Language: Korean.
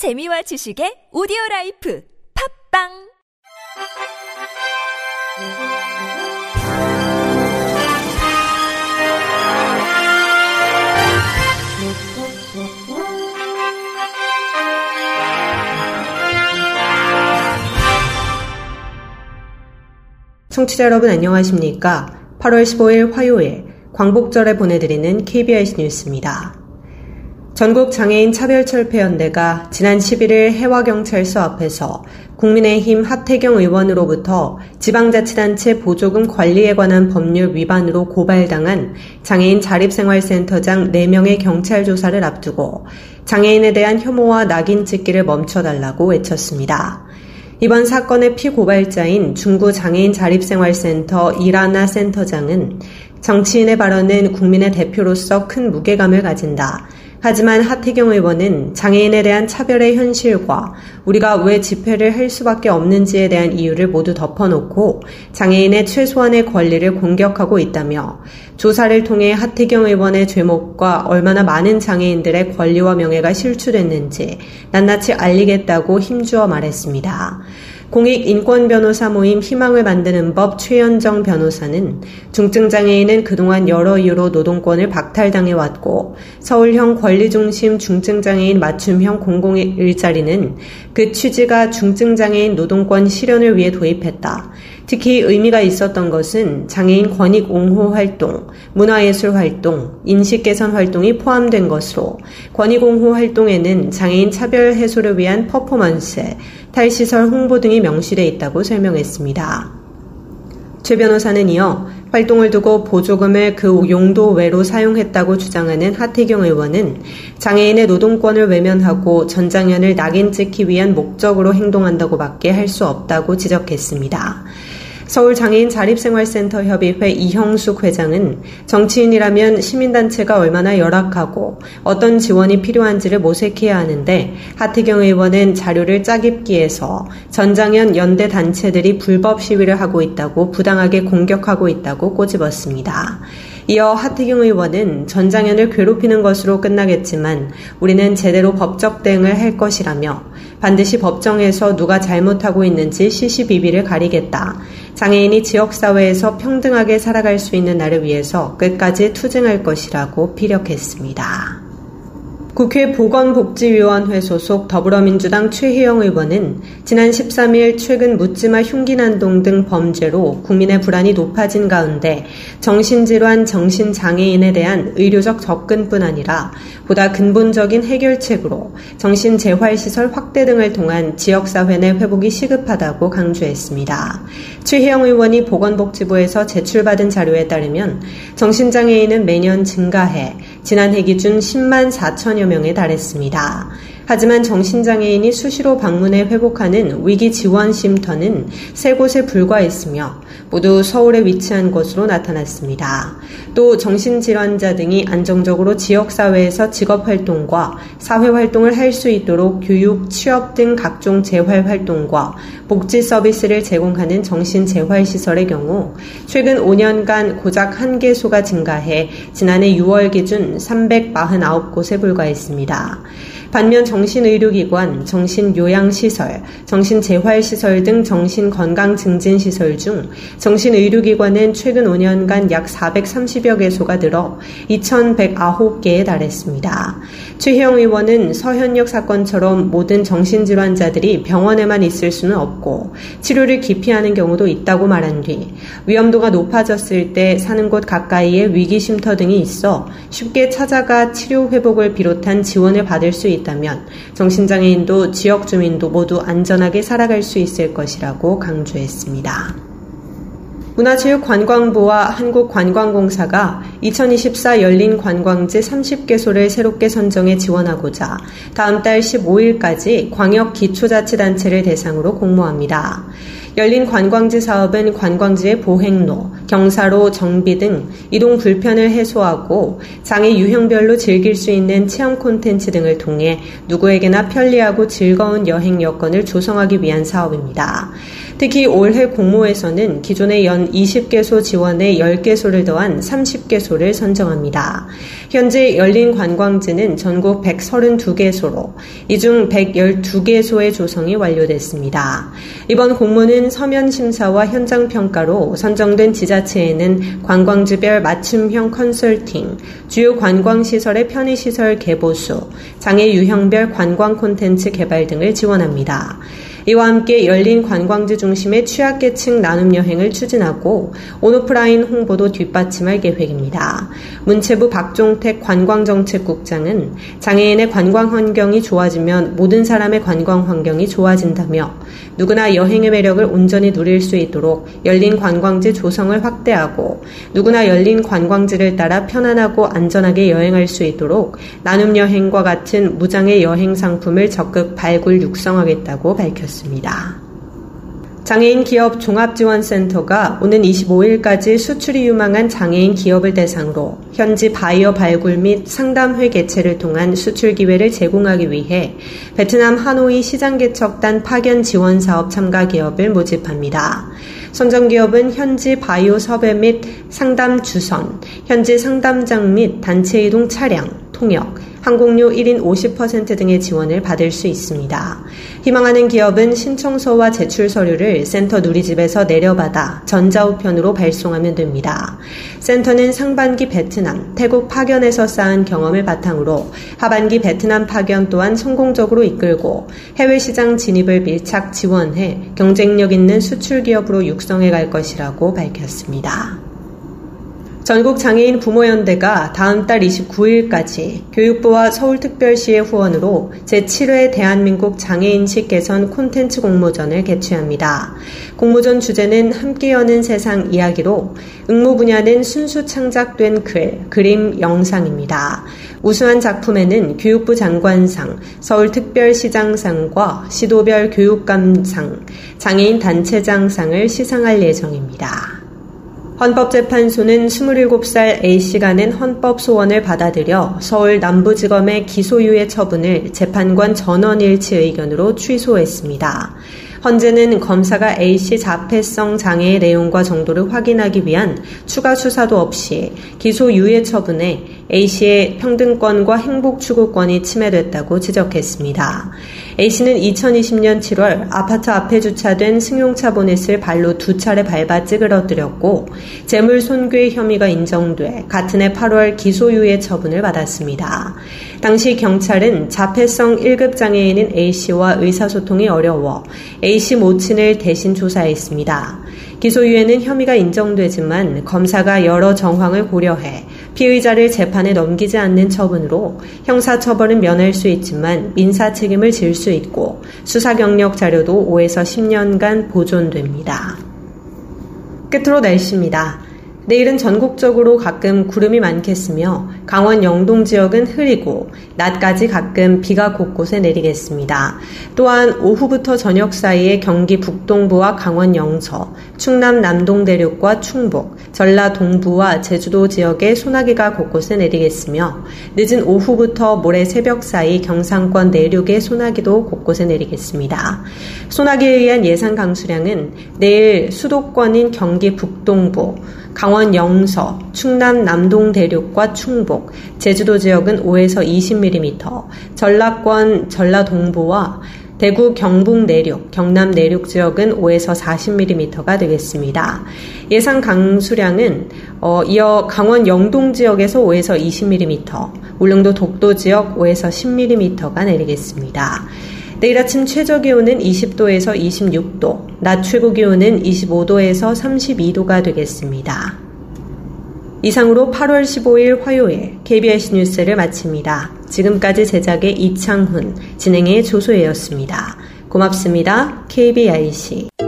재미와 지식의 오디오 life 팟빵 청취자 여러분 안녕하십니까? 8월 15일 화요일 광복절에 보내드리는 KBS 뉴스입니다. 전국 장애인 차별철폐연대가 지난 11일 해와경찰서 앞에서 국민의힘 하태경 의원으로부터 지방자치단체 보조금 관리에 관한 법률 위반으로 고발당한 장애인 자립생활센터장 4명의 경찰 조사를 앞두고 장애인에 대한 혐오와 낙인 찍기를 멈춰달라고 외쳤습니다. 이번 사건의 피고발자인 중구 장애인 자립생활센터 이라나 센터장은 정치인의 발언은 국민의 대표로서 큰 무게감을 가진다. 하지만 하태경 의원은 장애인에 대한 차별의 현실과 우리가 왜 집회를 할 수밖에 없는지에 대한 이유를 모두 덮어놓고 장애인의 최소한의 권리를 공격하고 있다며 조사를 통해 하태경 의원의 죄목과 얼마나 많은 장애인들의 권리와 명예가 실추됐는지 낱낱이 알리겠다고 힘주어 말했습니다. 공익인권변호사 모임 희망을 만드는 법 최현정 변호사는 중증장애인은 그동안 여러 이유로 노동권을 박탈당해 왔고 서울형 권리중심 중증장애인 맞춤형 공공의 일자리는 그 취지가 중증장애인 노동권 실현을 위해 도입했다. 특히 의미가 있었던 것은 장애인 권익 옹호 활동, 문화예술 활동, 인식 개선 활동이 포함된 것으로 권익 옹호 활동에는 장애인 차별 해소를 위한 퍼포먼스, 탈시설 홍보 등이 명시돼 있다고 설명했습니다. 최 변호사는 이어 활동을 두고 보조금을 그 용도 외로 사용했다고 주장하는 하태경 의원은 장애인의 노동권을 외면하고 전장현을 낙인 찍기 위한 목적으로 행동한다고밖에 할 수 없다고 지적했습니다. 서울장애인 자립생활센터 협의회 이형숙 회장은 정치인이라면 시민단체가 얼마나 열악하고 어떤 지원이 필요한지를 모색해야 하는데 하태경 의원은 자료를 짜깁기해서 전장현 연대 단체들이 불법 시위를 하고 있다고 부당하게 공격하고 있다고 꼬집었습니다. 이어 하태경 의원은 전장현을 괴롭히는 것으로 끝나겠지만 우리는 제대로 법적 대응을 할 것이라며 반드시 법정에서 누가 잘못하고 있는지 시시비비를 가리겠다. 장애인이 지역사회에서 평등하게 살아갈 수 있는 날을 위해서 끝까지 투쟁할 것이라고 피력했습니다. 국회 보건복지위원회 소속 더불어민주당 최혜영 의원은 지난 13일 최근 묻지마 흉기난동 등 범죄로 국민의 불안이 높아진 가운데 정신질환, 정신장애인에 대한 의료적 접근뿐 아니라 보다 근본적인 해결책으로 정신재활시설 확대 등을 통한 지역사회 내 회복이 시급하다고 강조했습니다. 최혜영 의원이 보건복지부에서 제출받은 자료에 따르면 정신장애인은 매년 증가해 지난해 기준 10만 4천여 명에 달했습니다. 하지만 정신장애인이 수시로 방문해 회복하는 위기 지원 쉼터는 세 곳에 불과했으며 모두 서울에 위치한 것으로 나타났습니다. 또 정신질환자 등이 안정적으로 지역사회에서 직업활동과 사회활동을 할 수 있도록 교육, 취업 등 각종 재활활동과 복지 서비스를 제공하는 정신재활시설의 경우 최근 5년간 고작 1개소가 증가해 지난해 6월 기준 349곳에 불과했습니다. 반면 정신의료기관, 정신요양시설, 정신재활시설 등 정신건강증진시설 중 정신의료기관은 최근 5년간 약 430여 개소가 늘어 2,109개에 달했습니다. 최혜영 의원은 서현역 사건처럼 모든 정신질환자들이 병원에만 있을 수는 없고 치료를 기피하는 경우도 있다고 말한 뒤 위험도가 높아졌을 때 사는 곳 가까이에 위기쉼터 등이 있어 쉽게 찾아가 치료 회복을 비롯한 지원을 받을 수 있다. 있다면 정신장애인도 지역 주민도 모두 안전하게 살아갈 수 있을 것이라고 강조했습니다. 문화체육관광부와 한국관광공사가 2024 열린 관광지 30개소를 새롭게 선정해 지원하고자 다음 달 15일까지 광역 기초자치단체를 대상으로 공모합니다. 열린 관광지 사업은 관광지의 보행로, 경사로 정비 등 이동 불편을 해소하고 장애 유형별로 즐길 수 있는 체험 콘텐츠 등을 통해 누구에게나 편리하고 즐거운 여행 여건을 조성하기 위한 사업입니다. 특히 올해 공모에서는 기존의 연 20개소 지원에 10개소를 더한 30개소를 선정합니다. 현재 열린 관광지는 전국 132개소로 이 중 112개소의 조성이 완료됐습니다. 이번 공모는 서면 심사와 현장 평가로 선정된 지자 체에는 관광지별 맞춤형 컨설팅, 주요 관광시설의 편의시설 개보수, 장애 유형별 관광 콘텐츠 개발 등을 지원합니다. 이와 함께 열린 관광지 중심의 취약계층 나눔 여행을 추진하고 온오프라인 홍보도 뒷받침할 계획입니다. 문체부 박종택 관광정책국장은 장애인의 관광 환경이 좋아지면 모든 사람의 관광 환경이 좋아진다며 누구나 여행의 매력을 온전히 누릴 수 있도록 열린 관광지 조성을 확대하고 누구나 열린 관광지를 따라 편안하고 안전하게 여행할 수 있도록 나눔 여행과 같은 무장의 여행 상품을 적극 발굴 육성하겠다고 밝혔습니다. 장애인 기업 종합지원센터가 오는 25일까지 수출이 유망한 장애인 기업을 대상으로 현지 바이어 발굴 및 상담회 개최를 통한 수출 기회를 제공하기 위해 베트남 하노이 시장 개척단 파견 지원 사업 참가 기업을 모집합니다. 선정 기업은 현지 바이오 섭외 및 상담 주선, 현지 상담장 및 단체 이동 차량, 통역, 항공료 1인 50% 등의 지원을 받을 수 있습니다. 희망하는 기업은 신청서와 제출 서류를 센터 누리집에서 내려받아 전자우편으로 발송하면 됩니다. 센터는 상반기 베트남, 태국 파견에서 쌓은 경험을 바탕으로 하반기 베트남 파견 또한 성공적으로 이끌고 해외 시장 진입을 밀착 지원해 경쟁력 있는 수출 기업으로 육성해 갈 것이라고 밝혔습니다. 전국 장애인 부모연대가 다음 달 29일까지 교육부와 서울특별시의 후원으로 제7회 대한민국 장애인식 개선 콘텐츠 공모전을 개최합니다. 공모전 주제는 함께 여는 세상 이야기로 응모 분야는 순수 창작된 글, 그림, 영상입니다. 우수한 작품에는 교육부 장관상, 서울특별시장상과 시도별 교육감상, 장애인 단체장상을 시상할 예정입니다. 헌법재판소는 27살 A씨가 낸 헌법 소원을 받아들여 서울 남부지검의 기소유예 처분을 재판관 전원 일치 의견으로 취소했습니다. 현재는 검사가 A씨 자폐성 장애의 내용과 정도를 확인하기 위한 추가 수사도 없이 기소 유예 처분에 A씨의 평등권과 행복 추구권이 침해됐다고 지적했습니다. A씨는 2020년 7월 아파트 앞에 주차된 승용차 보넷을 발로 두 차례 밟아 찌그러뜨렸고 재물 손괴 혐의가 인정돼 같은 해 8월 기소유예 처분을 받았습니다. 당시 경찰은 자폐성 1급 장애인인 A씨와 의사소통이 어려워 A씨 모친을 대신 조사했습니다. 기소유예는 혐의가 인정되지만 검사가 여러 정황을 고려해 피의자를 재판에 넘기지 않는 처분으로 형사처벌은 면할 수 있지만 민사 책임을 질 수 있고 수사 경력 자료도 5에서 10년간 보존됩니다. 끝으로 날씨입니다. 내일은 전국적으로 가끔 구름이 많겠으며 강원 영동 지역은 흐리고 낮까지 가끔 비가 곳곳에 내리겠습니다. 또한 오후부터 저녁 사이에 경기 북동부와 강원 영서, 충남 남동 대륙과 충북, 전라 동부와 제주도 지역에 소나기가 곳곳에 내리겠으며 늦은 오후부터 모레 새벽 사이 경상권 내륙에 소나기도 곳곳에 내리겠습니다. 소나기에 의한 예상 강수량은 내일 수도권인 경기 북동부, 강원 영서, 충남 남동 대륙과 충북, 제주도 지역은 5에서 20mm, 전라권 전라 동부와 대구 경북 내륙, 경남 내륙 지역은 5에서 40mm가 되겠습니다. 예상 강수량은 어, 이어 강원 영동 지역에서 5에서 20mm, 울릉도 독도 지역 5에서 10mm가 내리겠습니다. 내일 아침 최저 기온은 20도에서 26도, 낮 최고 기온은 25도에서 32도가 되겠습니다. 이상으로 8월 15일 화요일 KBS 뉴스를 마칩니다. 지금까지 제작의 이창훈, 진행의 조소혜였습니다. 고맙습니다. KBIC.